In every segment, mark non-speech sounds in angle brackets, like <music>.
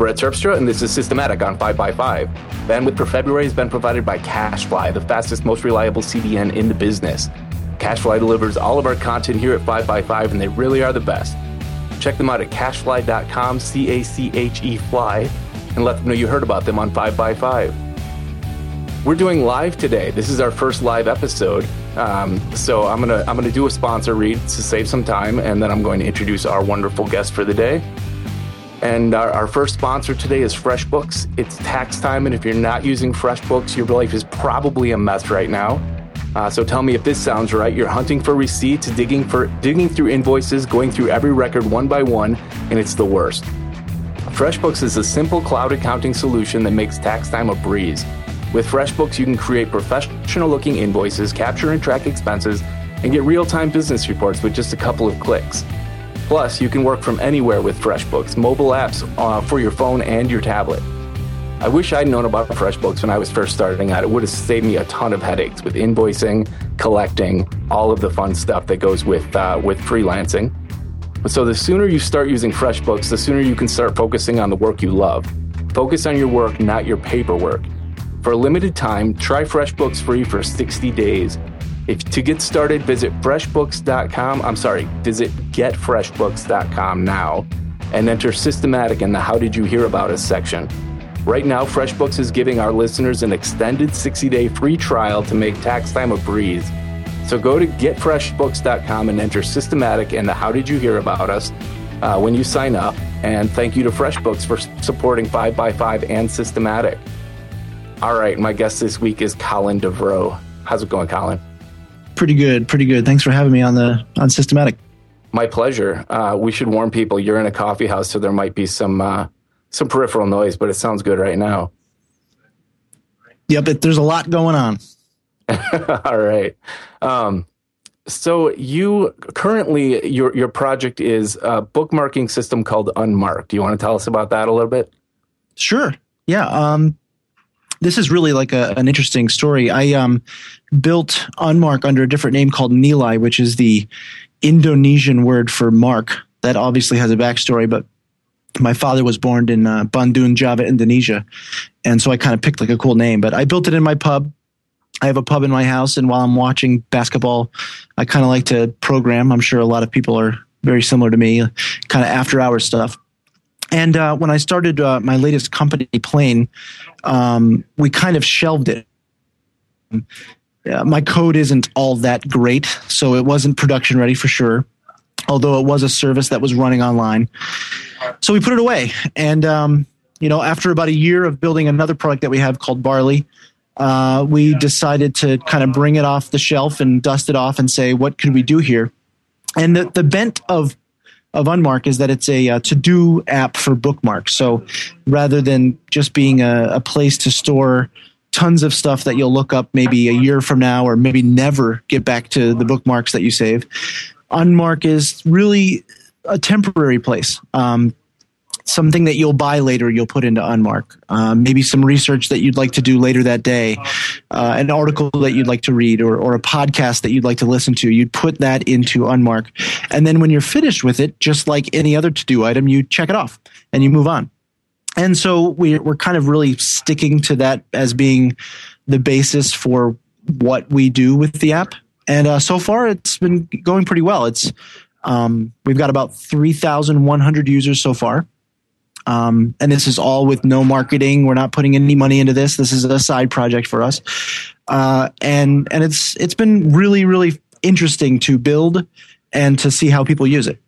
Brett Terpstra, and this is Systematic on 5x5. Bandwidth for February has been provided by CacheFly, the fastest, most reliable CDN in the business. CacheFly delivers all of our content here at 5x5, and they really are the best. Check them out at cachefly.com, C A C H E fly, and let them know you heard about them on 5x5. We're doing live today. This is our first live episode. Um, so I'm gonna I'm gonna do a sponsor read to save some time, and then I'm going to introduce our wonderful guest for the day. And our, our, first sponsor today is FreshBooks. It's tax time, and if you're not using FreshBooks, your life is probably a mess right now. Uh, so tell me if this sounds right. You're hunting for receipts, digging for digging through invoices, going through every record one by one, and it's the worst. FreshBooks is a simple cloud accounting solution that makes tax time a breeze. With FreshBooks, you can create professional looking invoices, capture and track expenses, and get real time business reports with just a couple of clicks. Plus, you can work from anywhere with FreshBooks, mobile apps uh, for your phone and your tablet. I wish I'd known about FreshBooks when I was first starting out. It would have saved me a ton of headaches with invoicing, collecting, all of the fun stuff that goes with uh, with freelancing. So the sooner you start using FreshBooks, the sooner you can start focusing on the work you love. Focus on your work, not your paperwork. For a limited time, try FreshBooks free for 60 days. If to get started, visit freshbooks.com. I'm sorry, visit getfreshbooks.com now and enter systematic in the how did you hear about us section. Right now, FreshBooks is giving our listeners an extended 60-day free trial to make tax time a breeze. So go to getfreshbooks.com and enter systematic in the how did you hear about us uh, when you sign up. And thank you to FreshBooks for supporting 5x5 and systematic. All right, my guest this week is Colin Devereaux. How's it going, Colin? Pretty good, pretty good. Thanks for having me on the on Systematic. My pleasure. Uh, we should warn people you're in a coffee house, so there might be some uh, some peripheral noise, but it sounds good right now. Yep, it, there's a lot going on. <laughs> All right. Um, so you currently your your project is a bookmarking system called Unmark. Do you want to tell us about that a little bit? Sure. Yeah. Um, this is really like a, an interesting story. I um, built Unmark under a different name called Nilai, which is the Indonesian word for mark. That obviously has a backstory, but my father was born in uh, Bandung, Java, Indonesia, and so I kind of picked like a cool name. But I built it in my pub. I have a pub in my house, and while I'm watching basketball, I kind of like to program. I'm sure a lot of people are very similar to me, kind of after hours stuff. And uh, when I started uh, my latest company, Plain, um, we kind of shelved it. Uh, my code isn't all that great, so it wasn't production ready for sure. Although it was a service that was running online, so we put it away. And um, you know, after about a year of building another product that we have called Barley, uh, we decided to kind of bring it off the shelf and dust it off and say, what could we do here? And the, the bent of of Unmark is that it's a, uh, to do app for bookmarks. So rather than just being a, a, place to store tons of stuff that you'll look up maybe a year from now or maybe never get back to the bookmarks that you save, Unmark is really a temporary place. Um, something that you'll buy later you'll put into unmark. Um, maybe some research that you'd like to do later that day uh, an article that you'd like to read or, or a podcast that you'd like to listen to you'd put that into unmark. And then when you're finished with it just like any other to-do item you check it off and you move on. And so we're, we're kind of really sticking to that as being the basis for what we do with the app. And uh, so far it's been going pretty well. It's um, we've got about 3100 users so far um, and this is all with no marketing. We're not putting any money into this. This is a side project for us. Uh, and and it's it's been really really interesting to build and to see how people use it.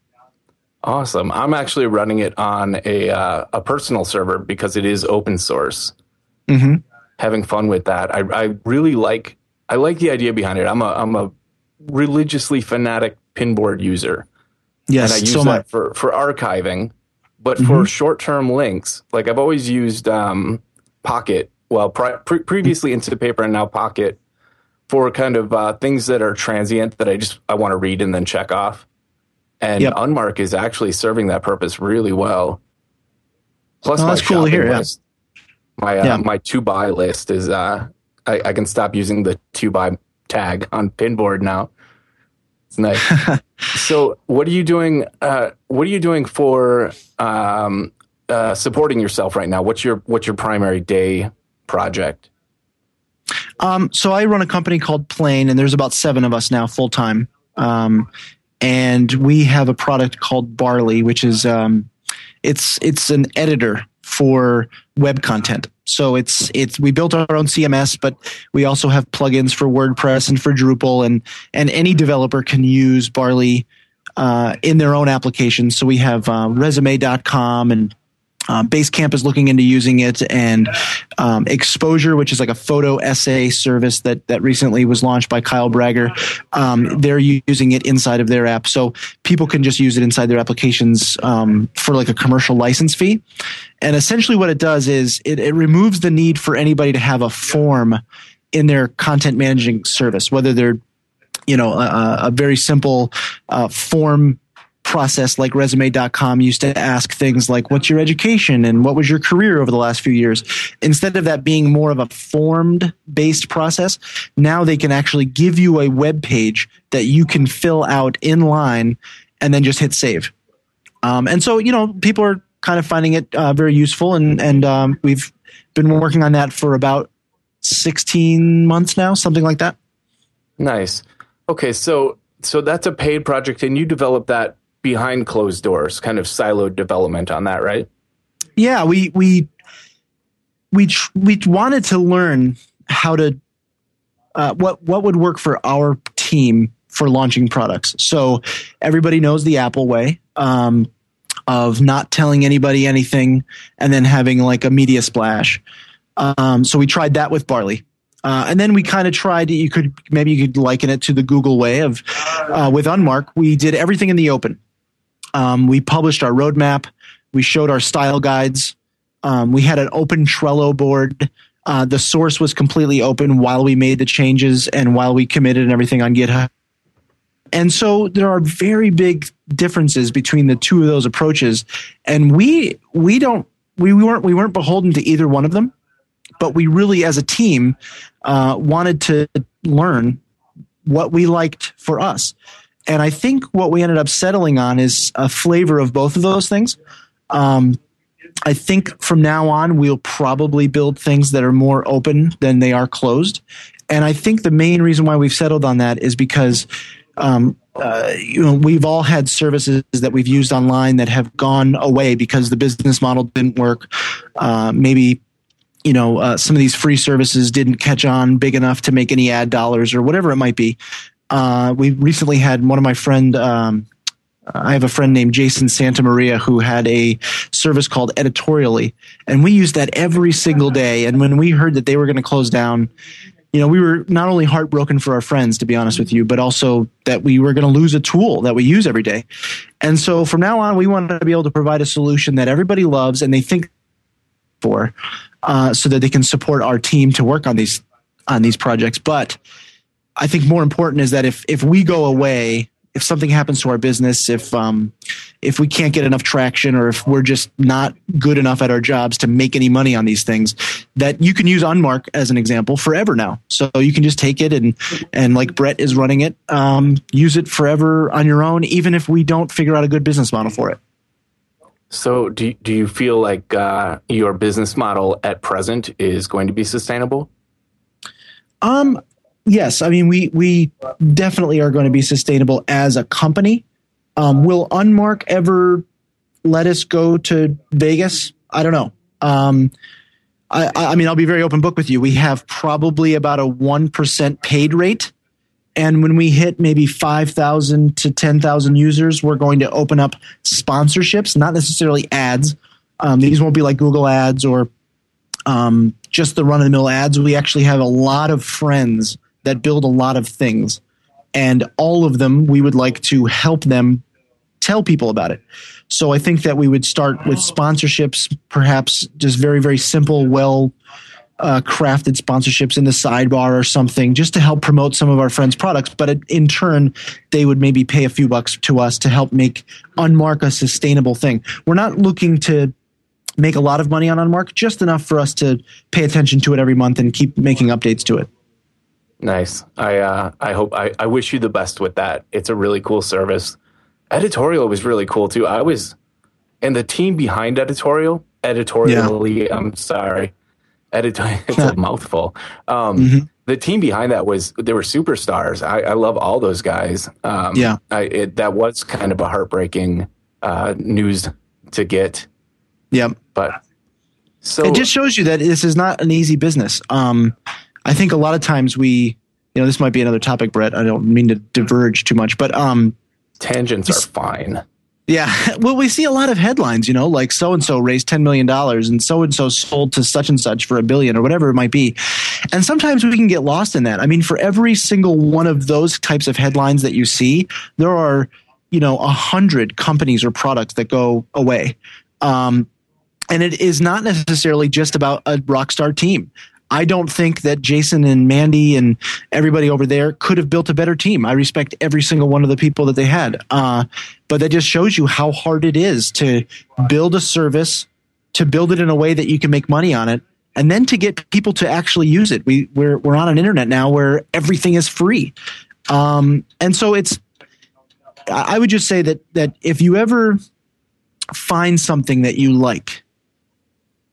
Awesome. I'm actually running it on a uh, a personal server because it is open source. Mm-hmm. Having fun with that. I, I really like I like the idea behind it. I'm a I'm a religiously fanatic pinboard user. Yes, and I use so that for for archiving but mm-hmm. for short term links, like I've always used um, Pocket, well, pre- previously Instapaper and now Pocket for kind of uh, things that are transient that I just I want to read and then check off. And yep. Unmark is actually serving that purpose really well. Plus, oh, my that's cool to hear. List, yeah. my uh, yeah. my to buy list is uh, I, I can stop using the to buy tag on Pinboard now. It's nice. <laughs> so, what are you doing? Uh, what are you doing for um, uh, supporting yourself right now? What's your what's your primary day project? Um, so I run a company called Plain, and there's about seven of us now full time. Um, and we have a product called Barley, which is um, it's it's an editor for web content. So it's it's we built our own CMS, but we also have plugins for WordPress and for Drupal, and and any developer can use Barley uh, in their own applications. So we have uh, Resume.com and uh, Basecamp is looking into using it, and um, Exposure, which is like a photo essay service that that recently was launched by Kyle Bragger, um, they're using it inside of their app, so people can just use it inside their applications um, for like a commercial license fee. And essentially, what it does is it, it removes the need for anybody to have a form in their content managing service, whether they're you know a, a very simple uh, form process like resume.com used to ask things like what's your education and what was your career over the last few years? Instead of that being more of a formed based process now they can actually give you a web page that you can fill out in line and then just hit save. Um, and so you know people are kind of finding it uh, very useful and and um, we've been working on that for about 16 months now something like that. Nice. Okay so so that's a paid project and you developed that behind closed doors, kind of siloed development on that, right? Yeah, we we we we wanted to learn how to uh, what what would work for our team for launching products. So everybody knows the Apple way um, of not telling anybody anything and then having like a media splash. Um, so we tried that with Barley. Uh, and then we kind of tried. You could maybe you could liken it to the Google way of uh, with Unmark. We did everything in the open. Um, we published our roadmap. We showed our style guides. Um, we had an open Trello board. Uh, the source was completely open while we made the changes and while we committed and everything on GitHub. And so there are very big differences between the two of those approaches. And we we don't we, we weren't we weren't beholden to either one of them, but we really as a team uh, wanted to learn what we liked for us. And I think what we ended up settling on is a flavor of both of those things. Um, I think from now on, we'll probably build things that are more open than they are closed. And I think the main reason why we've settled on that is because um, uh, you know, we've all had services that we've used online that have gone away because the business model didn't work. Uh, maybe you know uh, some of these free services didn't catch on big enough to make any ad dollars or whatever it might be. Uh, we recently had one of my friend. Um, I have a friend named Jason Santa Maria who had a service called Editorially, and we used that every single day. And when we heard that they were going to close down, you know, we were not only heartbroken for our friends, to be honest with you, but also that we were going to lose a tool that we use every day. And so from now on, we wanted to be able to provide a solution that everybody loves and they think for, uh, so that they can support our team to work on these on these projects. But I think more important is that if if we go away, if something happens to our business, if um, if we can't get enough traction, or if we're just not good enough at our jobs to make any money on these things, that you can use Unmark as an example forever now. So you can just take it and and like Brett is running it, um, use it forever on your own, even if we don't figure out a good business model for it. So do do you feel like uh, your business model at present is going to be sustainable? Um, yes, I mean we we definitely are going to be sustainable as a company. Um, will Unmark ever let us go to Vegas? I don't know. Um, I, I mean, I'll be very open book with you. We have probably about a one percent paid rate, and when we hit maybe five thousand to ten thousand users, we're going to open up sponsorships, not necessarily ads. Um, these won't be like Google ads or um, just the run of the mill ads. We actually have a lot of friends that build a lot of things. And all of them, we would like to help them tell people about it. So I think that we would start with sponsorships, perhaps just very, very simple, well uh, crafted sponsorships in the sidebar or something, just to help promote some of our friends' products. But in turn, they would maybe pay a few bucks to us to help make Unmark a sustainable thing. We're not looking to make a lot of money on Unmark, just enough for us to pay attention to it every month and keep making updates to it. Nice. I uh, I hope I, I wish you the best with that. It's a really cool service. Editorial was really cool too. I was and the team behind editorial, editorially, yeah. I'm sorry, editorial, <laughs> it's a mouthful. Um, mm-hmm. The team behind that was they were superstars. I, I love all those guys. Um, yeah, I, it, that was kind of a heartbreaking uh, news to get. Yep, but so it just shows you that this is not an easy business. Um, I think a lot of times we, you know, this might be another topic, Brett. I don't mean to diverge too much, but um, tangents are fine. Yeah. <laughs> Well, we see a lot of headlines, you know, like so and so raised $10 million and so and so sold to such and such for a billion or whatever it might be. And sometimes we can get lost in that. I mean, for every single one of those types of headlines that you see, there are, you know, a hundred companies or products that go away. Um, and it is not necessarily just about a rock star team. I don't think that Jason and Mandy and everybody over there could have built a better team. I respect every single one of the people that they had. Uh, but that just shows you how hard it is to build a service, to build it in a way that you can make money on it, and then to get people to actually use it. We, we're, we're on an internet now where everything is free. Um, and so it's, I would just say that, that if you ever find something that you like,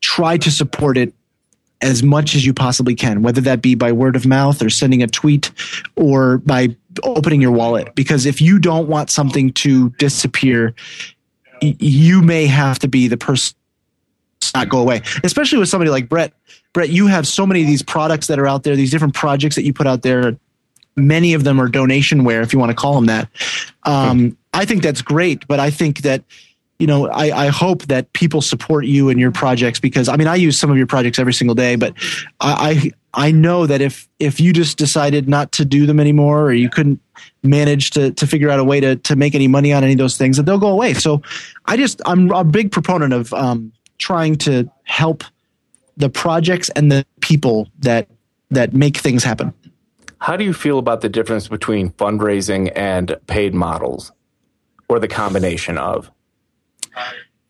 try to support it as much as you possibly can, whether that be by word of mouth or sending a tweet or by opening your wallet. Because if you don't want something to disappear, you may have to be the person not go away, especially with somebody like Brett. Brett, you have so many of these products that are out there, these different projects that you put out there. Many of them are donationware, if you want to call them that. Um, I think that's great, but I think that you know, I, I hope that people support you and your projects because I mean, I use some of your projects every single day, but I, I know that if, if you just decided not to do them anymore or you couldn't manage to, to figure out a way to, to make any money on any of those things, that they'll go away. So I just, I'm a big proponent of um, trying to help the projects and the people that, that make things happen. How do you feel about the difference between fundraising and paid models or the combination of?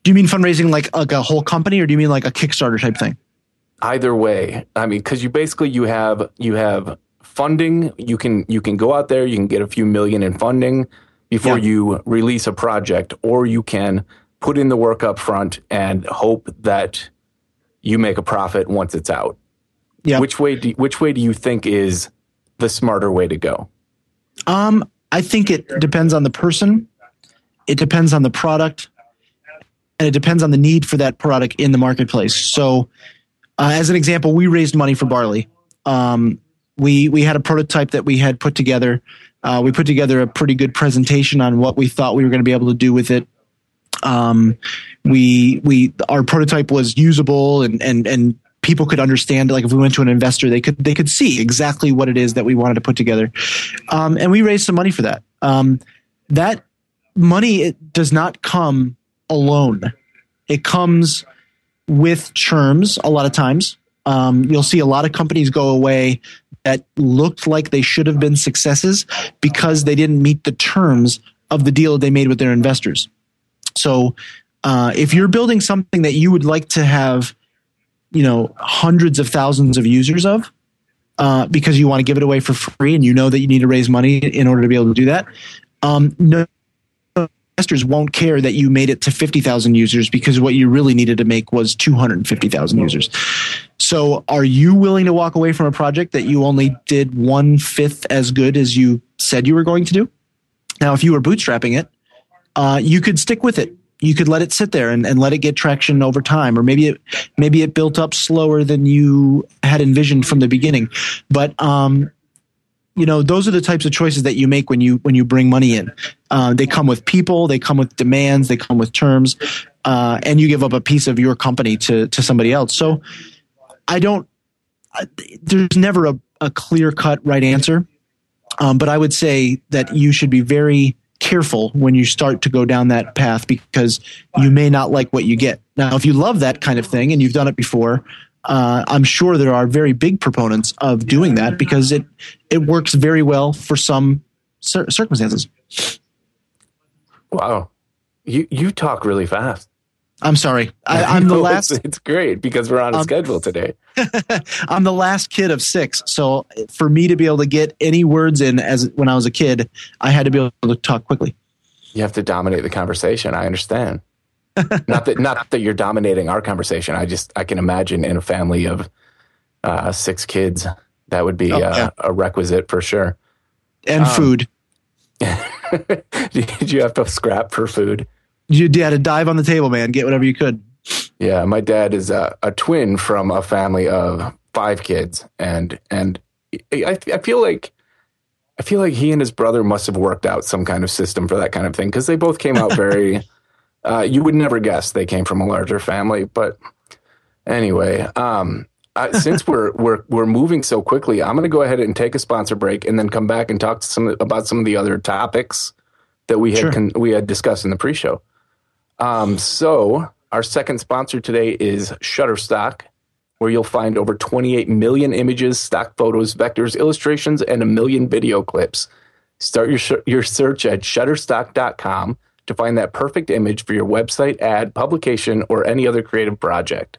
Do you mean fundraising like like a whole company, or do you mean like a Kickstarter type thing? Either way, I mean, because you basically you have you have funding. You can you can go out there, you can get a few million in funding before yeah. you release a project, or you can put in the work up front and hope that you make a profit once it's out. Yeah. Which way do which way do you think is the smarter way to go? Um, I think it depends on the person. It depends on the product and it depends on the need for that product in the marketplace. So, uh, as an example, we raised money for barley. Um, we we had a prototype that we had put together. Uh, we put together a pretty good presentation on what we thought we were going to be able to do with it. Um, we we our prototype was usable and and and people could understand like if we went to an investor they could they could see exactly what it is that we wanted to put together um, and we raised some money for that um, that money does not come alone. It comes with terms a lot of times. Um, you'll see a lot of companies go away that looked like they should have been successes because they didn't meet the terms of the deal they made with their investors. So, uh, if you're building something that you would like to have, you know, hundreds of thousands of users of, uh, because you want to give it away for free and you know that you need to raise money in order to be able to do that, um, no investors won't care that you made it to 50,000 users because what you really needed to make was 250,000 users. So are you willing to walk away from a project that you only did one fifth as good as you said you were going to do? Now, if you were bootstrapping it, uh, you could stick with it. You could let it sit there and, and let it get traction over time, or maybe it maybe it built up slower than you had envisioned from the beginning. But um, you know those are the types of choices that you make when you when you bring money in. Uh, they come with people they come with demands they come with terms uh, and you give up a piece of your company to to somebody else. So i don't there's never a, a clear cut right answer. Um, but i would say that you should be very careful when you start to go down that path because you may not like what you get. Now if you love that kind of thing and you've done it before uh, I'm sure there are very big proponents of doing that because it it works very well for some cir- circumstances. Wow, you you talk really fast. I'm sorry. I, <laughs> am the last. It's, it's, great because we're on a um, schedule today. <laughs> I'm the last kid of six, so for me to be able to get any words in as when I was a kid, I had to be able to talk quickly. You have to dominate the conversation. I understand. Not that not that you're dominating our conversation. I just I can imagine in a family of uh, six kids that would be oh, uh, yeah. a requisite for sure. And um, food. <laughs> did you have to scrap for food? You had to dive on the table, man. Get whatever you could. Yeah, my dad is a, a twin from a family of five kids, and and I, I feel like I feel like he and his brother must have worked out some kind of system for that kind of thing because they both came out <laughs> very. Uh, you would never guess they came from a larger family, but anyway, um, I, since we're <laughs> we're we're moving so quickly, I'm going to go ahead and take a sponsor break and then come back and talk to some about some of the other topics that we had sure. con, we had discussed in the pre-show. Um, so our second sponsor today is Shutterstock, where you'll find over 28 million images, stock photos, vectors, illustrations, and a million video clips. Start your sh- your search at shutterstock.com to find that perfect image for your website, ad, publication, or any other creative project.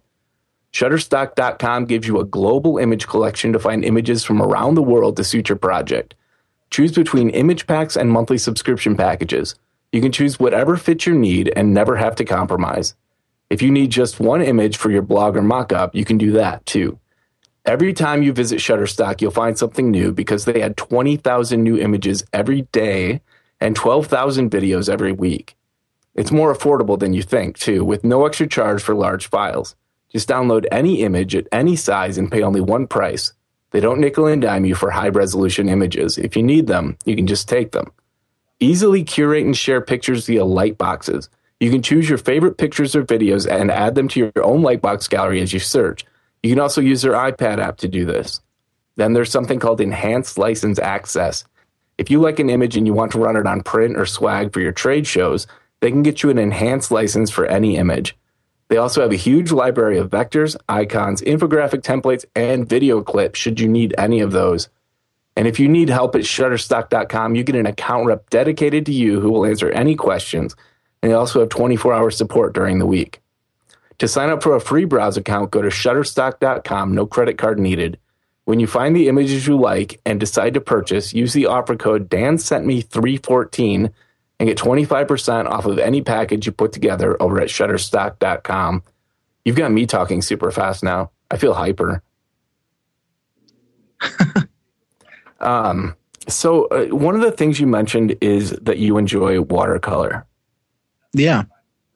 Shutterstock.com gives you a global image collection to find images from around the world to suit your project. Choose between image packs and monthly subscription packages. You can choose whatever fits your need and never have to compromise. If you need just one image for your blog or mockup, you can do that too. Every time you visit Shutterstock, you'll find something new because they add 20,000 new images every day and 12,000 videos every week. It's more affordable than you think, too, with no extra charge for large files. Just download any image at any size and pay only one price. They don't nickel and dime you for high resolution images. If you need them, you can just take them. Easily curate and share pictures via lightboxes. You can choose your favorite pictures or videos and add them to your own lightbox gallery as you search. You can also use their iPad app to do this. Then there's something called Enhanced License Access. If you like an image and you want to run it on print or swag for your trade shows, they can get you an enhanced license for any image. They also have a huge library of vectors, icons, infographic templates, and video clips should you need any of those. And if you need help at shutterstock.com, you get an account rep dedicated to you who will answer any questions. And they also have 24 hour support during the week. To sign up for a free browse account, go to shutterstock.com, no credit card needed. When you find the images you like and decide to purchase, use the offer code Dan sent me 314 and get 25% off of any package you put together over at shutterstock.com. You've got me talking super fast now. I feel hyper. <laughs> um, so, uh, one of the things you mentioned is that you enjoy watercolor. Yeah.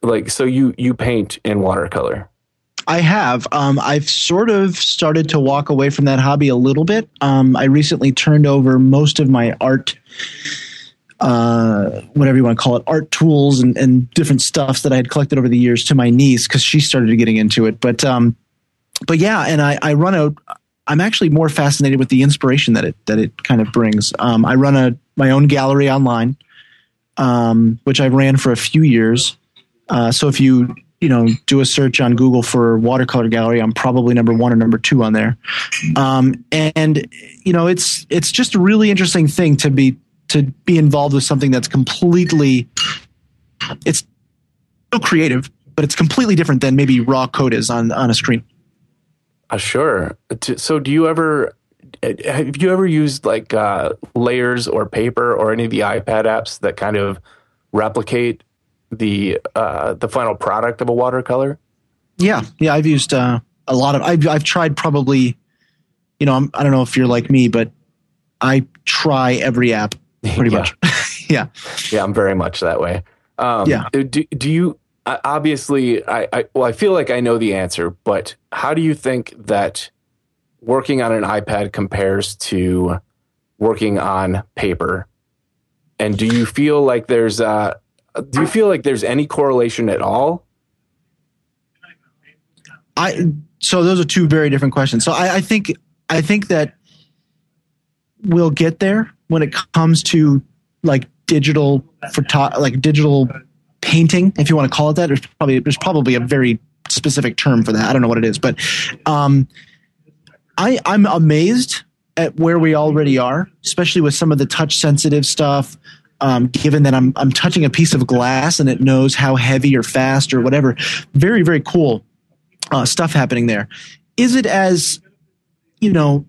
Like, so you you paint in watercolor. I have. Um, I've sort of started to walk away from that hobby a little bit. Um, I recently turned over most of my art uh, whatever you want to call it, art tools and, and different stuffs that I had collected over the years to my niece because she started getting into it. But um, but yeah, and I, I run a. I'm actually more fascinated with the inspiration that it that it kind of brings. Um, I run a my own gallery online, um, which I ran for a few years. Uh, so if you you know do a search on Google for watercolor gallery, I'm probably number one or number two on there. Um, and you know it's it's just a really interesting thing to be to be involved with something that's completely it's still creative, but it's completely different than maybe raw code is on on a screen. Uh, sure. So, do you ever have you ever used like uh, layers or paper or any of the iPad apps that kind of replicate the uh, the final product of a watercolor? Yeah, yeah, I've used uh, a lot of. I've I've tried probably, you know, I'm, I do not know if you're like me, but I try every app <laughs> pretty yeah. much. <laughs> yeah. Yeah, I'm very much that way. Um, yeah. Do, do you, obviously, I, I, well, I feel like I know the answer, but how do you think that working on an iPad compares to working on paper? And do you feel like there's, uh, do you feel like there's any correlation at all? I, so those are two very different questions. So I, I think, I think that we'll get there when it comes to like digital photo, like digital painting, if you want to call it that. There's probably there's probably a very specific term for that. I don't know what it is, but um, I I'm amazed at where we already are, especially with some of the touch sensitive stuff. Um, given that I'm I'm touching a piece of glass and it knows how heavy or fast or whatever, very very cool uh, stuff happening there. Is it as you know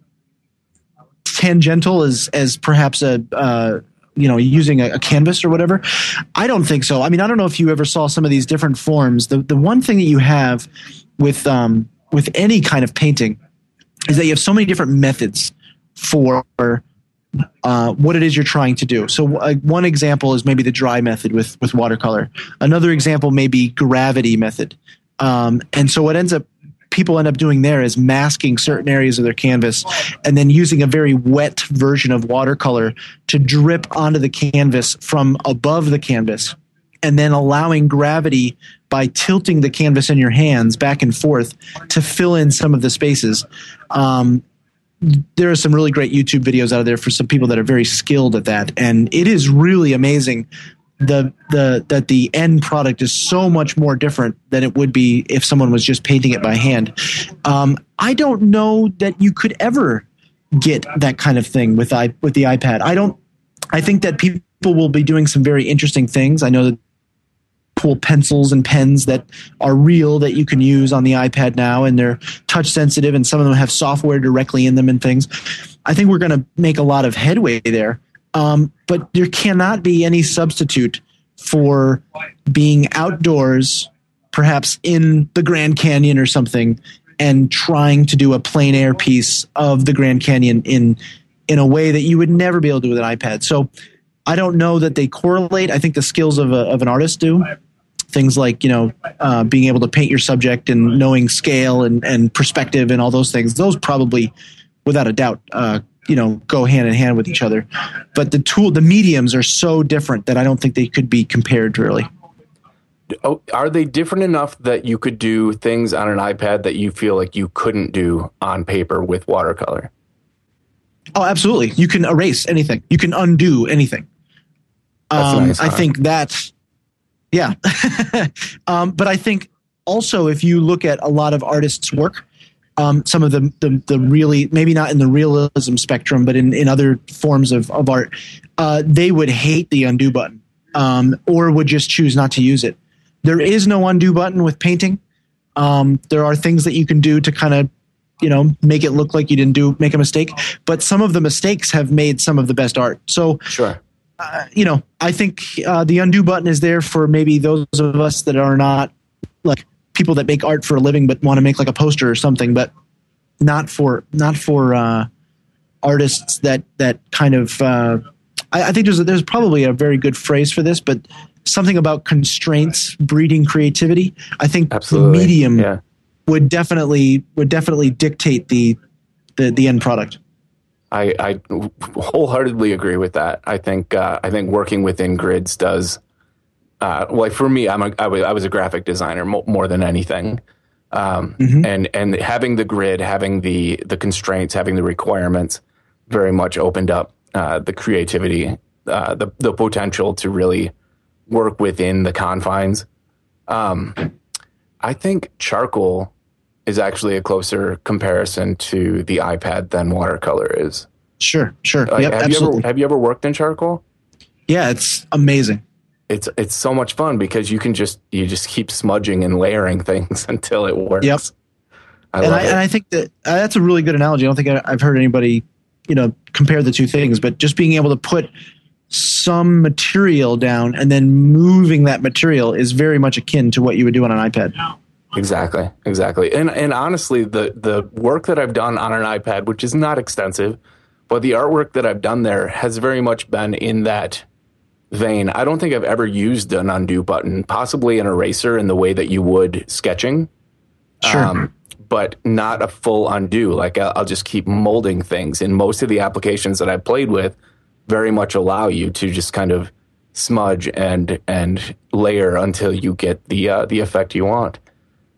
tangential as as perhaps a uh, you know using a, a, canvas or whatever? I don't think so. I mean i don't know if you ever saw some of these different forms. The the one thing that you have with um with any kind of painting is that you have so many different methods for uh, what it is you're trying to do. So uh, one example is maybe the dry method with with watercolor. Another example may be gravity method. Um, and so what ends up people end up doing there is masking certain areas of their canvas and then using a very wet version of watercolor to drip onto the canvas from above the canvas and then allowing gravity by tilting the canvas in your hands back and forth to fill in some of the spaces. Um, there are some really great YouTube videos out of there for some people that are very skilled at that, and it is really amazing the the that the end product is so much more different than it would be if someone was just painting it by hand. Um, I don't know that you could ever get that kind of thing with i with the iPad. I don't. I think that people will be doing some very interesting things. I know that cool pencils and pens that are real that you can use on the iPad now, and they're touch sensitive, and some of them have software directly in them and things. I think we're going to make a lot of headway there. Um, but there cannot be any substitute for being outdoors, perhaps in the Grand Canyon or something, and trying to do a plein air piece of the Grand Canyon in in a way that you would never be able to do with an iPad. So I don't know that they correlate. I think the skills of, a, of an artist do. Things like you know uh, being able to paint your subject and knowing scale and, and perspective and all those things. Those probably, without a doubt, uh, you know go hand in hand with each other. But the tool the mediums are so different that i don't think they could be compared really. Oh, are they different enough that you could do things on an ipad that you feel like you couldn't do on paper with watercolor? Oh absolutely. You can erase anything. You can undo anything. Um, nice, huh? i think that's yeah <laughs> um, but i think also if you look at a lot of artists work um, some of the, the, the really maybe not in the realism spectrum, but in, in other forms of, of art, uh, they would hate the undo button um, or would just choose not to use it. There is no undo button with painting. Um, there are things that you can do to kind of you know make it look like you didn't do make a mistake, but some of the mistakes have made some of the best art. So sure. Uh, you know, I think uh, the undo button is there for maybe those of us that are not like people that make art for a living but want to make like a poster or something, but not for not for uh, artists that that kind of. Uh, I, I, think there's there's probably a very good phrase for this, but something about constraints breeding creativity. I think Absolutely. the medium yeah. would definitely would definitely dictate the the, the end product. I, I, wholeheartedly agree with that. I think uh, I think working within grids does uh, like for me, I'm a, I, was, I was a graphic designer mo- more than anything. Um, mm-hmm. and, and having the grid, having the, the constraints, having the requirements very much opened up uh, the creativity, uh, the, the potential to really work within the confines. Um, I think charcoal is actually a closer comparison to the iPad than watercolor is. Sure, sure. Like, yep, have absolutely. you ever have you ever worked in charcoal? Yeah, it's amazing it's it's so much fun because you can just you just keep smudging and layering things <laughs> until it works. Yep. I and, I, and I think that uh, that's a really good analogy. I don't think I, I've heard anybody, you know, compare the two things, but just being able to put some material down and then moving that material is very much akin to what you would do on an iPad. Exactly, exactly. And and honestly, the the work that I've done on an iPad, which is not extensive, but the artwork that I've done there has very much been in that vein, I don't think I've ever used an undo button, possibly an eraser in the way that you would sketching. Sure. Um, but not a full undo. Like I'll, I'll just keep molding things. And most of the applications that I've played with very much allow you to just kind of smudge and and layer until you get the uh, the effect you want.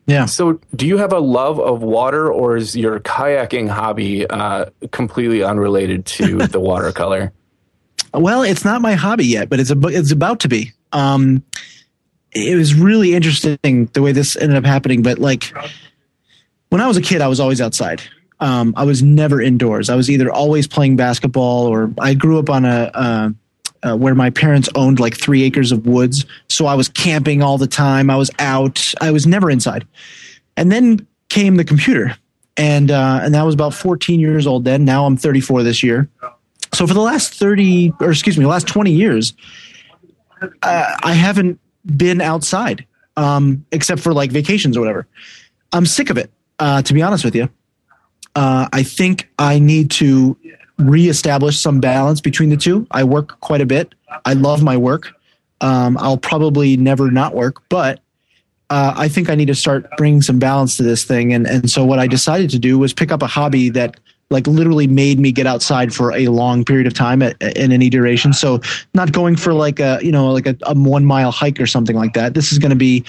Yeah. So, do you have a love of water, or is your kayaking hobby uh, completely unrelated to <laughs> the watercolor? Well, it's not my hobby yet, but it's a, it's about to be. Um, it was really interesting the way this ended up happening. But like when I was a kid, I was always outside. Um, I was never indoors. I was either always playing basketball or I grew up on a, uh, uh, where my parents owned like three acres of woods. So I was camping all the time. I was out. I was never inside. And then came the computer, and uh, and I was about 14 years old then. Now I'm 34 this year, so for the last 30 or excuse me last 20 years uh, i haven't been outside um, except for like vacations or whatever i'm sick of it uh, to be honest with you uh, i think i need to reestablish some balance between the two. I work quite a bit. I love my work. Um, i'll probably never not work but uh, I think I need to start bringing some balance to this thing. And, and so what I decided to do was pick up a hobby that like literally made me get outside for a long period of time at, in any duration. So not going for like a, you know, like a, a one mile hike or something like that. This is going to be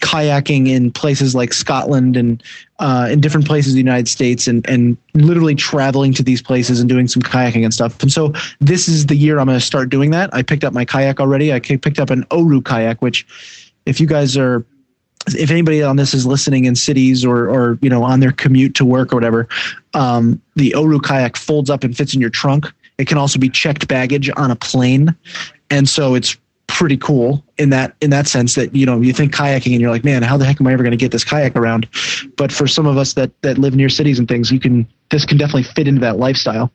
kayaking in places like Scotland and uh, in different places in the United States and, and literally traveling to these places and doing some kayaking and stuff. And so this is the year I'm going to start doing that. I picked up my kayak already. I picked up an Oru kayak, which if you guys are if anybody on this is listening in cities or or you know on their commute to work or whatever, um, the Oru kayak folds up and fits in your trunk. It can also be checked baggage on a plane, and so it's pretty cool in that in that sense that you know you think kayaking and you're like man how the heck am i ever going to get this kayak around? But for some of us that that live near cities and things you can this can definitely fit into that lifestyle.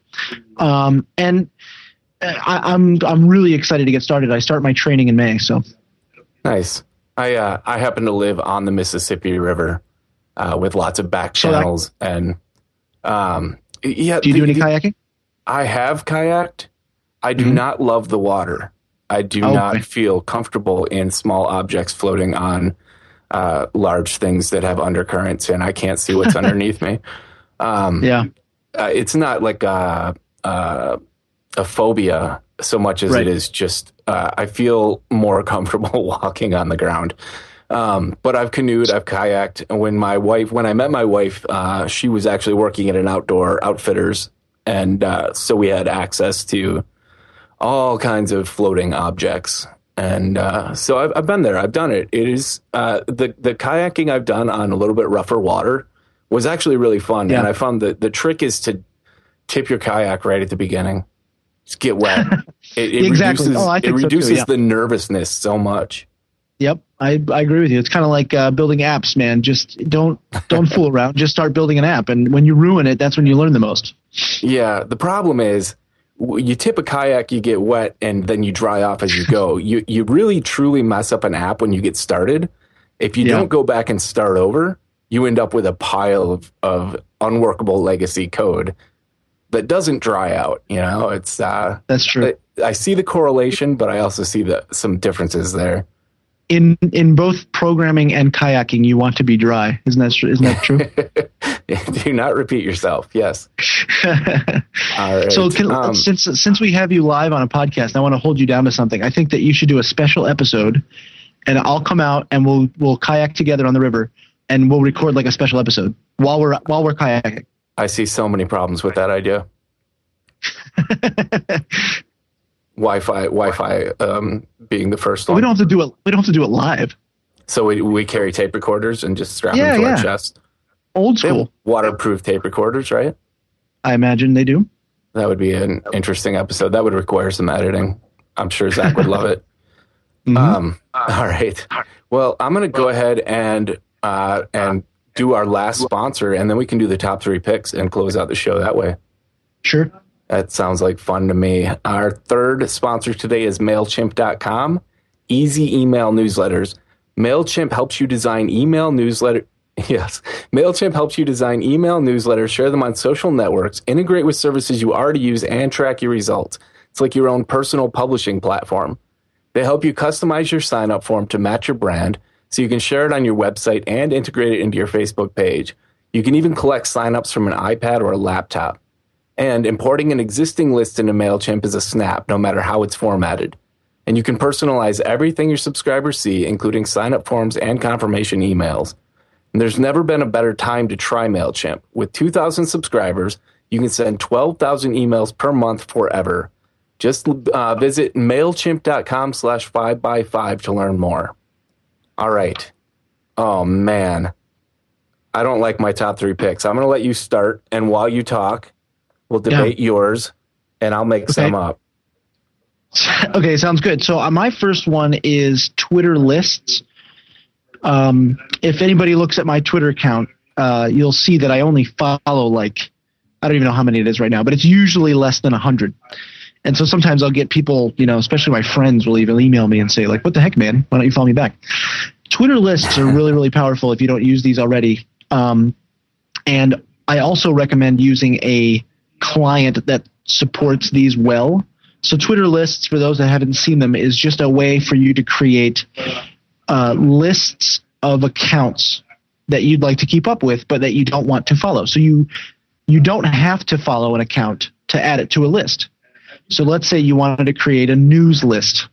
Um, and I, i'm i'm really excited to get started. I start my training in may so. Nice I uh, I happen to live on the Mississippi River uh, with lots of back channels and um, yeah. Do you the, do any kayaking? I have kayaked. I do mm-hmm. not love the water. I do oh, not okay. feel comfortable in small objects floating on uh, large things that have undercurrents, and I can't see what's <laughs> underneath me. Um, yeah, uh, it's not like a, a, a phobia so much as right. it is just uh, I feel more <laughs> comfortable <laughs> walking on the ground. Um, but I've canoed, I've kayaked. When my wife, when I met my wife, uh, she was actually working at an outdoor outfitters, and uh, so we had access to all kinds of floating objects. And uh, so I've, I've, been there. I've done it. It is uh, the the kayaking I've done on a little bit rougher water was actually really fun. Yeah. And I found that the trick is to tip your kayak right at the beginning get wet. <laughs> It, it exactly. reduces, oh, it reduces so too, yeah. the nervousness so much. Yep, I, I agree with you. It's kind of like uh, building apps, man. Just don't don't fool around. Just start building an app, and when you ruin it, that's when you learn the most. Yeah, the problem is you tip a kayak, you get wet, and then you dry off as you go. <laughs> you you really truly mess up an app when you get started. If you yeah. don't go back and start over, you end up with a pile of, of unworkable legacy code that doesn't dry out. You know, it's uh, that's true. I, I see the correlation, but I also see the some differences there. In in both programming and kayaking, you want to be dry. Isn't that isn't that true? <laughs> <laughs> Do not repeat yourself. Yes. <laughs> So can, um, since since we have you live on a podcast, I want to hold you down to something. I think that you should do a special episode, and I'll come out and we'll we'll kayak together on the river, and we'll record like a special episode while we're while we're kayaking. I see so many problems with that idea. <laughs> Wi-Fi, Wi-Fi um, being the first one. we don't have to do it. We don't have to do it live. So we we carry tape recorders and just strap yeah, them to yeah. our chest. Old school, waterproof tape recorders, right? I imagine they do. That would be an interesting episode. That would require some editing. I'm sure Zach would love it. <laughs> Mm-hmm. Um, all right. Well, I'm going to go ahead and uh, and do our last sponsor, and then we can do the top three picks and close out the show that way. Sure. That sounds like fun to me. Our third sponsor today is MailChimp.com. Easy email newsletters. MailChimp helps you design email newsletter. <laughs> Yes. MailChimp helps you design email newsletters, share them on social networks, integrate with services you already use, and track your results. It's like your own personal publishing platform. They help you customize your sign up form to match your brand so you can share it on your website and integrate it into your Facebook page. You can even collect signups from an iPad or a laptop. And importing an existing list into MailChimp is a snap, no matter how it's formatted. And you can personalize everything your subscribers see, including sign-up forms and confirmation emails. And there's never been a better time to try MailChimp. With 2,000 subscribers, you can send 12,000 emails per month forever. Just uh, visit MailChimp.com slash 5by5 to learn more. All right. Oh man. I don't like my top three picks. I'm gonna let you start, and while you talk, we'll debate yeah. yours, and I'll make okay. some up. Okay, sounds good. So uh, my first one is Twitter lists. Um, if anybody looks at my Twitter account, uh, you'll see that I only follow like I don't even know how many it is right now, but it's usually less than 100. And so sometimes I'll get people, you know, especially my friends will even email me and say, like, what the heck, man? Why don't you follow me back? Twitter lists are really, really powerful if you don't use these already. Um, and I also recommend using a client that supports these well. So Twitter lists, for those that haven't seen them, is just a way for you to create uh, lists of accounts that you'd like to keep up with, but that you don't want to follow. So you you don't have to follow an account to add it to a list. So let's say you wanted to create a news list.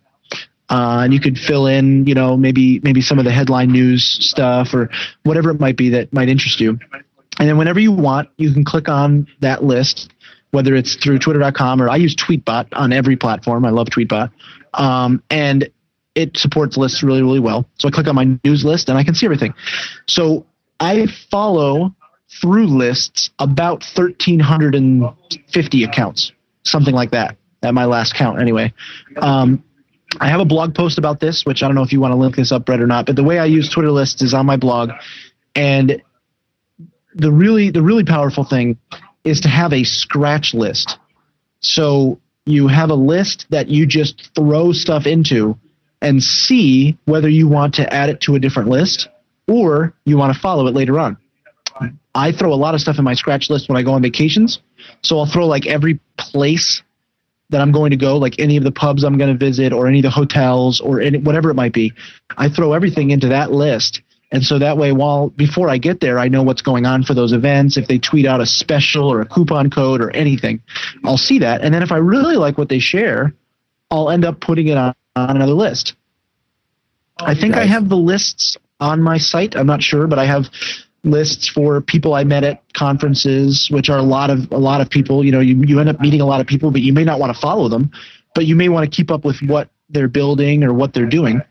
Uh, and you could fill in, you know, maybe maybe some of the headline news stuff or whatever it might be that might interest you. And then whenever you want, you can click on that list, whether it's through Twitter.com or I use Tweetbot on every platform. I love Tweetbot, um, and it supports lists really really well. So I click on my news list and I can see everything. So I follow through lists about 1,350 accounts, something like that at my last count anyway. Um, I have a blog post about this, which I don't know if you want to link this up, Brett, or not. But the way I use Twitter lists is on my blog, and the really the really powerful thing is to have a scratch list. So you have a list that you just throw stuff into and see whether you want to add it to a different list or you want to follow it later on. I throw a lot of stuff in my scratch list when I go on vacations. So I'll throw like every place that I'm going to go, like any of the pubs I'm going to visit or any of the hotels or any, whatever it might be. I throw everything into that list. And so that way, while before I get there, I know what's going on for those events. If they tweet out a special or a coupon code or anything, I'll see that. And then if I really like what they share, I'll end up putting it on, on another list. Oh, I think I have the lists on my site. I'm not sure, but I have lists for people I met at conferences, which are a lot of a lot of people. You know, you you end up meeting a lot of people, but you may not want to follow them, but you may want to keep up with what they're building or what they're doing.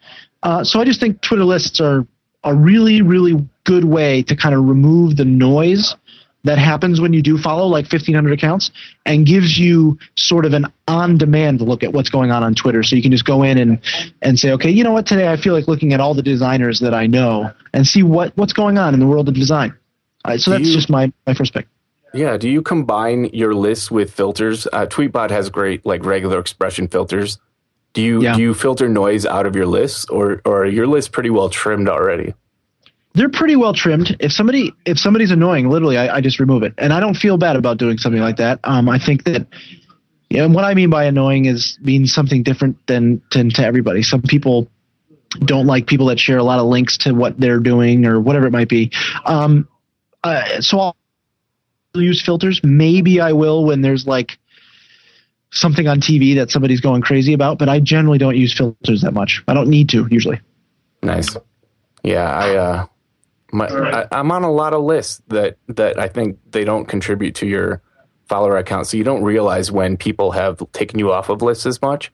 Uh, so I just think Twitter lists are a really really good way to kind of remove the noise that happens when you do follow like 1500 accounts and gives you sort of an on-demand look at what's going on on Twitter. So you can just go in and and say, okay, you know what, today I feel like looking at all the designers that I know and see what what's going on in the world of design. Right, so do that's you, just my my first pick. Yeah. Do you combine your lists with filters? Uh, Tweetbot has great like regular expression filters. Do you yeah. do you filter noise out of your lists, or or are your lists pretty well trimmed already? They're pretty well trimmed. If somebody if somebody's annoying, literally, I, I just remove it, and I don't feel bad about doing something like that. Um, I think that, you know, what I mean by annoying is means something different than, than to everybody. Some people don't like people that share a lot of links to what they're doing or whatever it might be. Um, uh, so I'll use filters. Maybe I will when there's like something on TV that somebody's going crazy about, but I generally don't use filters that much. I don't need to usually. Nice. Yeah, I uh, my, right. I, am on a lot of lists that that I think they don't contribute to your follower account, so you don't realize when people have taken you off of lists as much.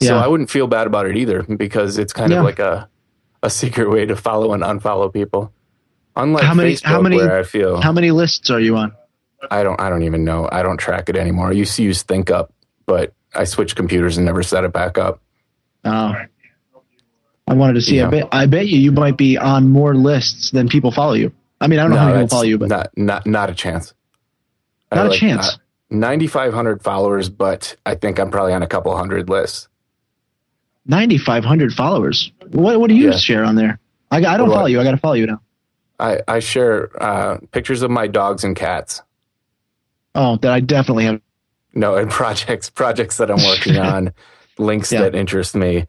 Yeah. So I wouldn't feel bad about it either because it's kind yeah. of like a a secret way to follow and unfollow people. Unlike how many, Facebook, how many, where I feel how many lists are you on? I don't I don't even know. I don't track it anymore. I used to use ThinkUp, but I switched computers and never set it back up. Oh, I wanted to see. Yeah. I bet I bet you you might be on more lists than people follow you. I mean, I don't know no, how many people follow you, but not not not a chance. Not a like, chance. Ninety five hundred followers, but I think I'm probably on a couple hundred lists. Ninety five hundred followers. What what do you yeah. share on there? I, I don't follow you. I got to follow you now. I I share uh, pictures of my dogs and cats. Oh, that I definitely have. No, and <laughs> projects projects that I'm working <laughs> on, links yeah. that interest me.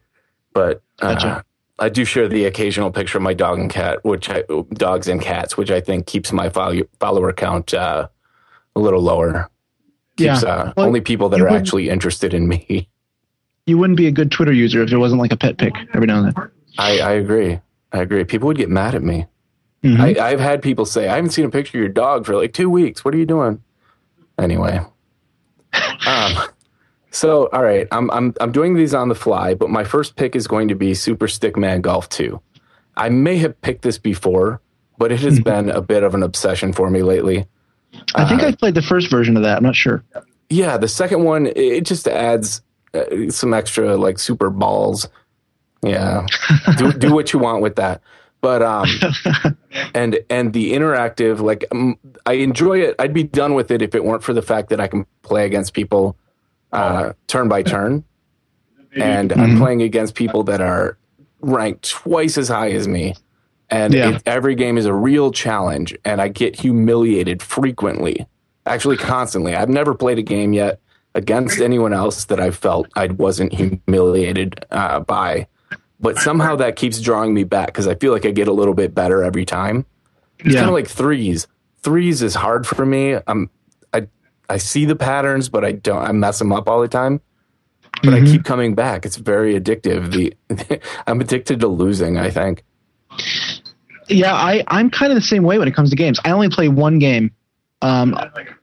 But uh, gotcha. I do share the occasional picture of my dog and cat, which I, dogs and cats, which I think keeps my follower count uh, a little lower. Keeps yeah. uh, well, only people that are actually interested in me. <laughs> You wouldn't be a good Twitter user if there wasn't like a pet pic every now and then. I, I agree. I agree. People would get mad at me. Mm-hmm. I, I've had people say, "I haven't seen a picture of your dog for like two weeks. What are you doing?" Anyway, <laughs> um, so, all right, I'm I'm I'm doing these on the fly, but my first pick is going to be Super Stickman Golf 2. I may have picked this before, but it has mm-hmm. been a bit of an obsession for me lately. I think uh, I played the first version of that. I'm not sure. Yeah, the second one it just adds uh, some extra like super balls. Yeah, do do what you want with that. but um, <laughs> and and the interactive, like um, I enjoy it. I'd be done with it if it weren't for the fact that I can play against people uh, turn by turn, <laughs> and mm-hmm. I'm playing against people that are ranked twice as high as me, and yeah. it, every game is a real challenge, and I get humiliated frequently, actually constantly. I've never played a game yet against anyone else that I felt I wasn't humiliated uh, by. But somehow that keeps drawing me back because I feel like I get a little bit better every time. It's yeah. kind of like threes. Threes is hard for me. I'm I see the patterns, but I don't. I mess them up all the time. But mm-hmm. I keep coming back. It's very addictive. The <laughs> I'm addicted to losing. I think. Yeah, I I'm kind of the same way when it comes to games. I only play one game um,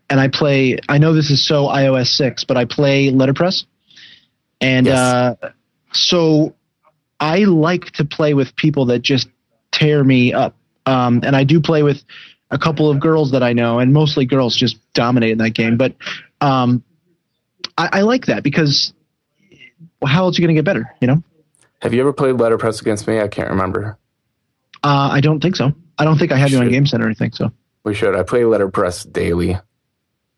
and I play. I know this is so iOS six, but I play letterpress, and yes. uh, so I like to play with people that just tear me up. Um, and I do play with a couple of girls that I know, and mostly girls just dominate in that game. But um, I, I like that because how else are you going to get better? You know. Have you ever played letterpress against me? I can't remember. Uh, I don't think so. I don't think I have you on Game Center or anything. So we should. I play letterpress daily.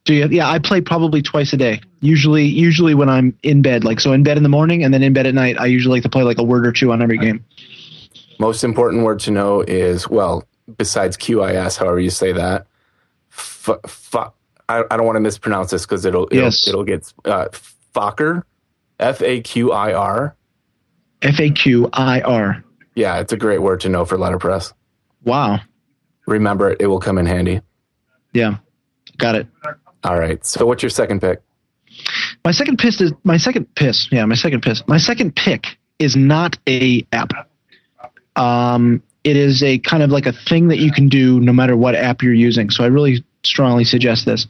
Do you? Yeah, I play probably twice a day. Usually, usually when I'm in bed, like so in bed in the morning and then in bed at night. I usually like to play like a word or two on every game. Most important word to know is well, besides QIS, however you say that. F- f- I, I don't want to mispronounce this because it'll, it'll yes. it'll get uh, Fokker, F A Q I R. F A Q I R. Yeah, it's a great word to know for letterpress. Wow. Remember it; it will come in handy. Yeah, got it. All right. So, what's your second pick? My second piss is my second piss. Yeah, my second piss. My second pick is not a app. Um, it is a kind of like a thing that you can do no matter what app you're using. So I really strongly suggest this.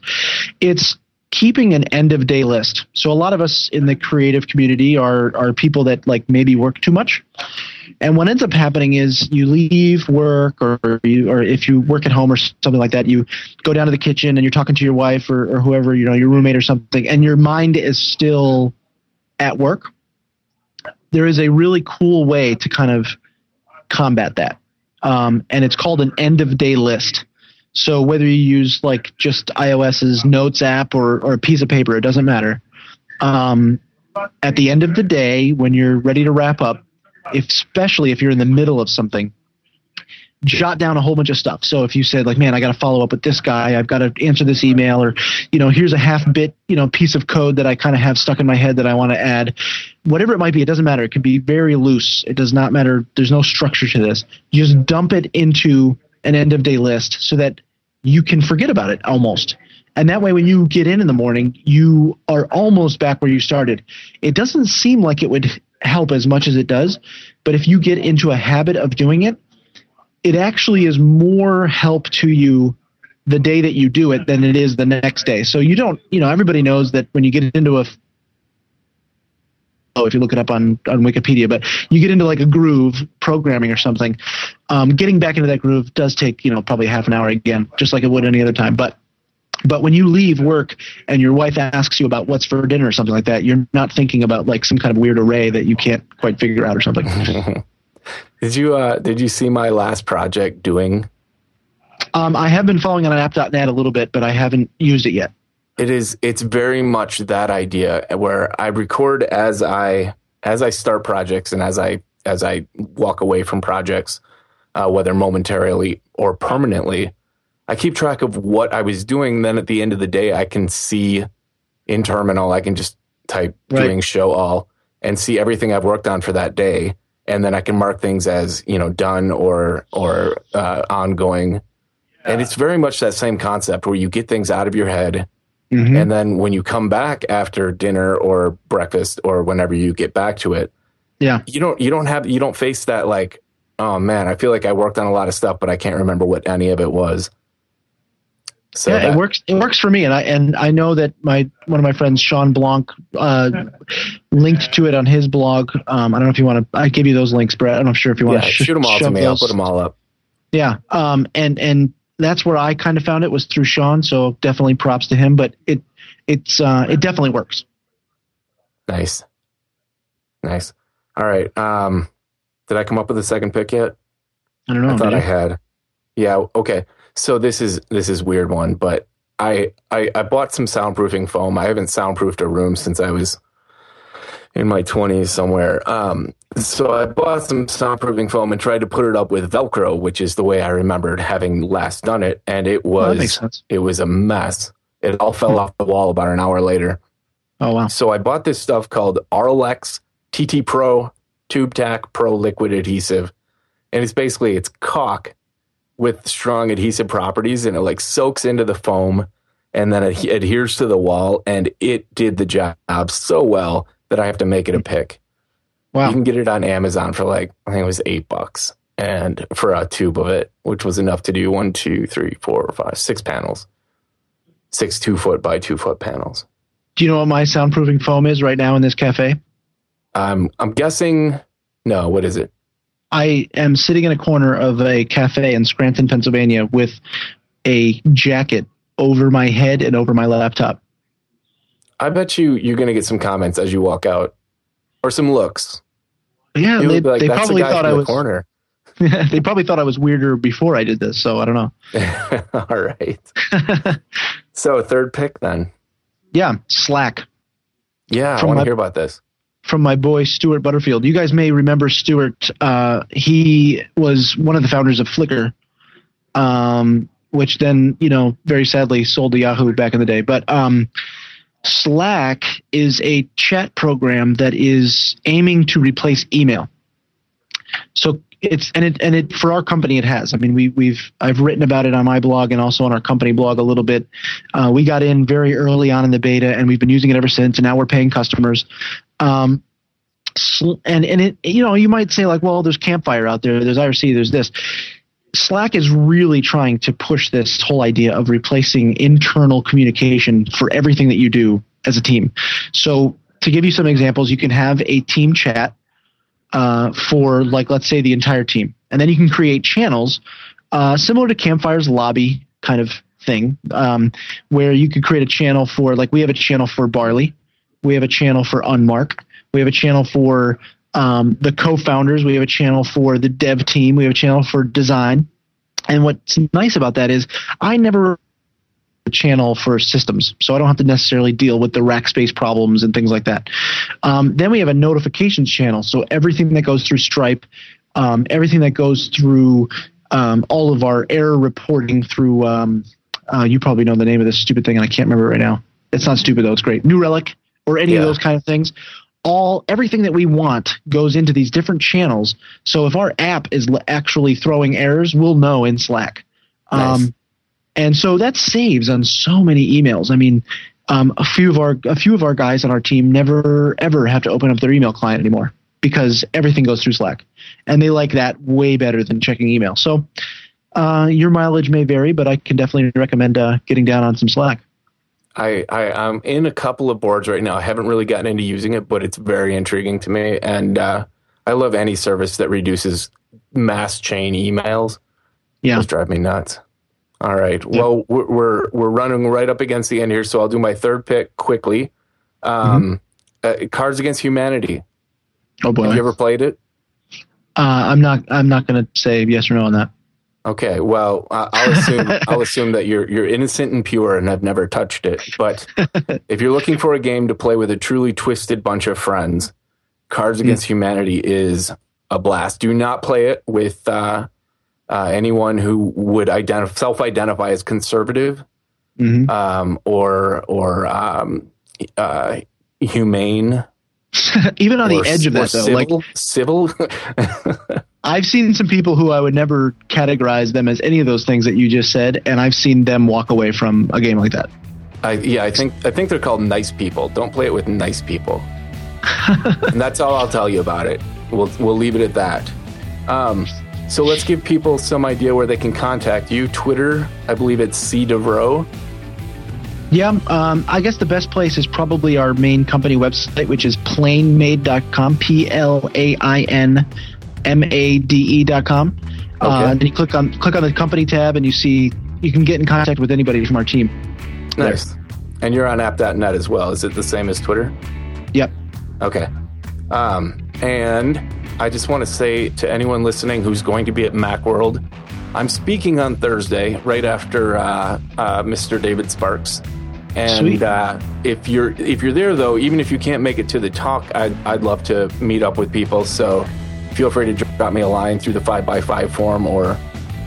It's keeping an end of day list. So a lot of us in the creative community are are people that like maybe work too much. And what ends up happening is you leave work or you, or if you work at home or something like that, you go down to the kitchen and you're talking to your wife or, or whoever, you know, your roommate or something, and your mind is still at work. There is a really cool way to kind of combat that. Um, and it's called an end of day list. So whether you use like just iOS's Notes app or, or a piece of paper, it doesn't matter. Um, at the end of the day, when you're ready to wrap up, especially if you're in the middle of something, jot down a whole bunch of stuff. So if you said like, man, I got to follow up with this guy, I've got to answer this email, or you know, here's a half bit, you know, piece of code that I kind of have stuck in my head that I want to add, whatever it might be, it doesn't matter. It can be very loose. It does not matter. There's no structure to this. You just dump it into an end of day list so that you can forget about it almost. And that way, when you get in in the morning, you are almost back where you started. It doesn't seem like it would help as much as it does. But if you get into a habit of doing it, it actually is more help to you the day that you do it than it is the next day. So you don't, you know, everybody knows that when you get into a oh, if you look it up on, on Wikipedia, but you get into like a groove programming or something, um, getting back into that groove does take, you know, probably half an hour again, just like it would any other time. But but when you leave work and your wife asks you about what's for dinner or something like that, you're not thinking about like some kind of weird array that you can't quite figure out or something. <laughs> did you uh, did you see my last project doing? Um, I have been following on app.net a little bit, but I haven't used it yet. It is it's very much that idea where I record as I as I start projects and as I as I walk away from projects, uh, whether momentarily or permanently I keep track of what I was doing. Then at the end of the day, I can see in terminal, I can just type right. doing show all and see everything I've worked on for that day. And then I can mark things as, you know, done or, or, uh, ongoing. Yeah. And it's very much that same concept where you get things out of your head. Mm-hmm. And then when you come back after dinner or breakfast or whenever you get back to it, yeah, you don't, you don't have, you don't face that like, oh man, I feel like I worked on a lot of stuff, but I can't remember what any of it was. So yeah, that, it works. It works for me, and I and I know that my one of my friends, Shawn Blanc, uh, <laughs> linked to it on his blog. Um, I don't know if you want to. I give you those links, Brett. I'm not sure if you want to sh- shoot them all to me. Those. I'll put them all up. Yeah, um, and and that's where I kind of found it was through Shawn. So definitely props to him. But it it's uh, it definitely works. Nice, nice. All right. Um, did I come up with a second pick yet? I don't know. I thought I had. Yeah. Okay. So this is this is weird one, but I, I I bought some soundproofing foam. I haven't soundproofed a room since I was in my twenties somewhere. Um, so I bought some soundproofing foam and tried to put it up with Velcro, which is the way I remembered having last done it, and it was it was a mess. It all fell off the wall about an hour later. Oh wow. So I bought this stuff called Auralex TT Pro TubeTak Pro Liquid Adhesive, and it's basically it's caulk with strong adhesive properties, and it like soaks into the foam, and then it adheres to the wall, and it did the job so well that I have to make it a pick. Wow. You can get it on Amazon for like I think it was eight bucks, and for a tube of it, which was enough to do one, two, three, four, five, six panels, six two foot by two foot panels. Do you know what my soundproofing foam is right now in this cafe? Um, I'm guessing. No, what is it? I am sitting in a corner of a cafe in Scranton, Pennsylvania, with a jacket over my head and over my laptop. I bet you you're going to get some comments as you walk out, or some looks. Yeah, You'll they, like, they "That's probably the thought from I the was. corner. <laughs> they probably thought I was weirder before I did this. So I don't know. <laughs> All right. so third pick then. <laughs> yeah, Slack Yeah, I want to hear about this. From my boy Stewart Butterfield. You guys may remember Stewart. Uh, he was one of the founders of Flickr, um, which then you know very sadly sold to Yahoo back in the day. But um, Slack is a chat program that is aiming to replace email. So it's and it and it for our company it has. I mean we we've I've written about it on my blog and also on our company blog a little bit. Uh, we got in very early on in the beta and we've been using it ever since. And now we're paying customers. Um, and and it you know you might say like well there's Campfire out there there's IRC there's this. Slack is really trying to push this whole idea of replacing internal communication for everything that you do as a team. So to give you some examples, you can have a team chat uh, for like let's say the entire team, and then you can create channels uh, similar to Campfire's lobby kind of thing, um, where you could create a channel for like we have a channel for Barley, we have a channel for Unmark, we have a channel for um, the co-founders, we have a channel for the dev team, we have a channel for design. And what's nice about that is I never a channel for systems, so I don't have to necessarily deal with the rack space problems and things like that. Um, then we have a notifications channel, so everything that goes through Stripe, um, everything that goes through um, all of our error reporting through. Um, uh, you probably know the name of this stupid thing, and I can't remember it right now. It's not stupid though; it's great. New Relic or any Yeah. of those kind of things. All everything that we want goes into these different channels. So if our app is l- actually throwing errors, we'll know in Slack. Nice. Um, and so that saves on so many emails. I mean, um, a few of our a few of our guys on our team never ever have to open up their email client anymore because everything goes through Slack, and they like that way better than checking email. So uh, your mileage may vary, but I can definitely recommend uh, getting down on some Slack. I, I I'm in a couple of boards right now. I haven't really gotten into using it, but it's very intriguing to me, and uh, I love any service that reduces mass chain emails. Yeah. Those drive me nuts. All right. Well, we're, we're we're running right up against the end here, so I'll do my third pick quickly. Um, uh, Cards Against Humanity. Oh boy, Have you ever played it? uh, I'm not I'm not going to say yes or no on that. Okay, well, uh, I'll assume <laughs> I'll assume that you're you're innocent and pure and have never touched it. But <laughs> if you're looking for a game to play with a truly twisted bunch of friends, Cards Against Humanity is a blast. Do not play it with uh, uh, anyone who would identify self-identify as conservative hmm um, or or um, uh, humane. <laughs> Even on the edge of that, though, like civil, civil. I've seen some people who I would never categorize them as any of those things that you just said, and I've seen them walk away from a game like that. I, yeah, I think I think they're called nice people. Don't play it with nice people. <laughs> and that's all I'll tell you about it. We'll we'll leave it at that. Um, so let's give people some idea where they can contact you. Twitter, I believe it's C DeVroe. Yeah, um, I guess the best place is probably our main company website, which is plainmade.com, P L A I N M A D E.com. Uh, Okay. and then you click on click on the company tab, and you see you can get in contact with anybody from our team. Nice. And you're on app.net as well. Is it the same as Twitter? Yep. Okay. Um, and I just want to say to anyone listening who's going to be at Macworld, I'm speaking on Thursday, right after uh, uh, Mr. David Sparks. And uh, if you're if you're there though, even if you can't make it to the talk, I'd, I'd love to meet up with people. So feel free to drop me a line through the five by five form or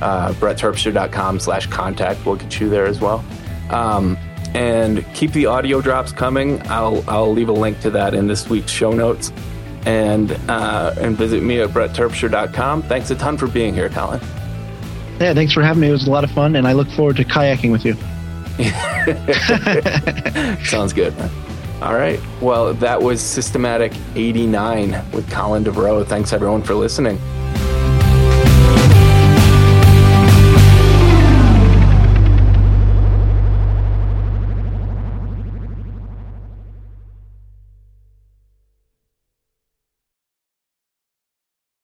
uh, brettterpstra.com slash contact. We'll get you there as well. Um, and keep the audio drops coming. I'll I'll leave a link to that in this week's show notes. And uh, and visit me at brettterpstra.com. Thanks a ton for being here, Colin. Yeah, thanks for having me. It was a lot of fun, and I look forward to kayaking with you. <laughs> Sounds good. All right. Well, that was Systematic 89 with Colin DeVroe. Thanks everyone for listening.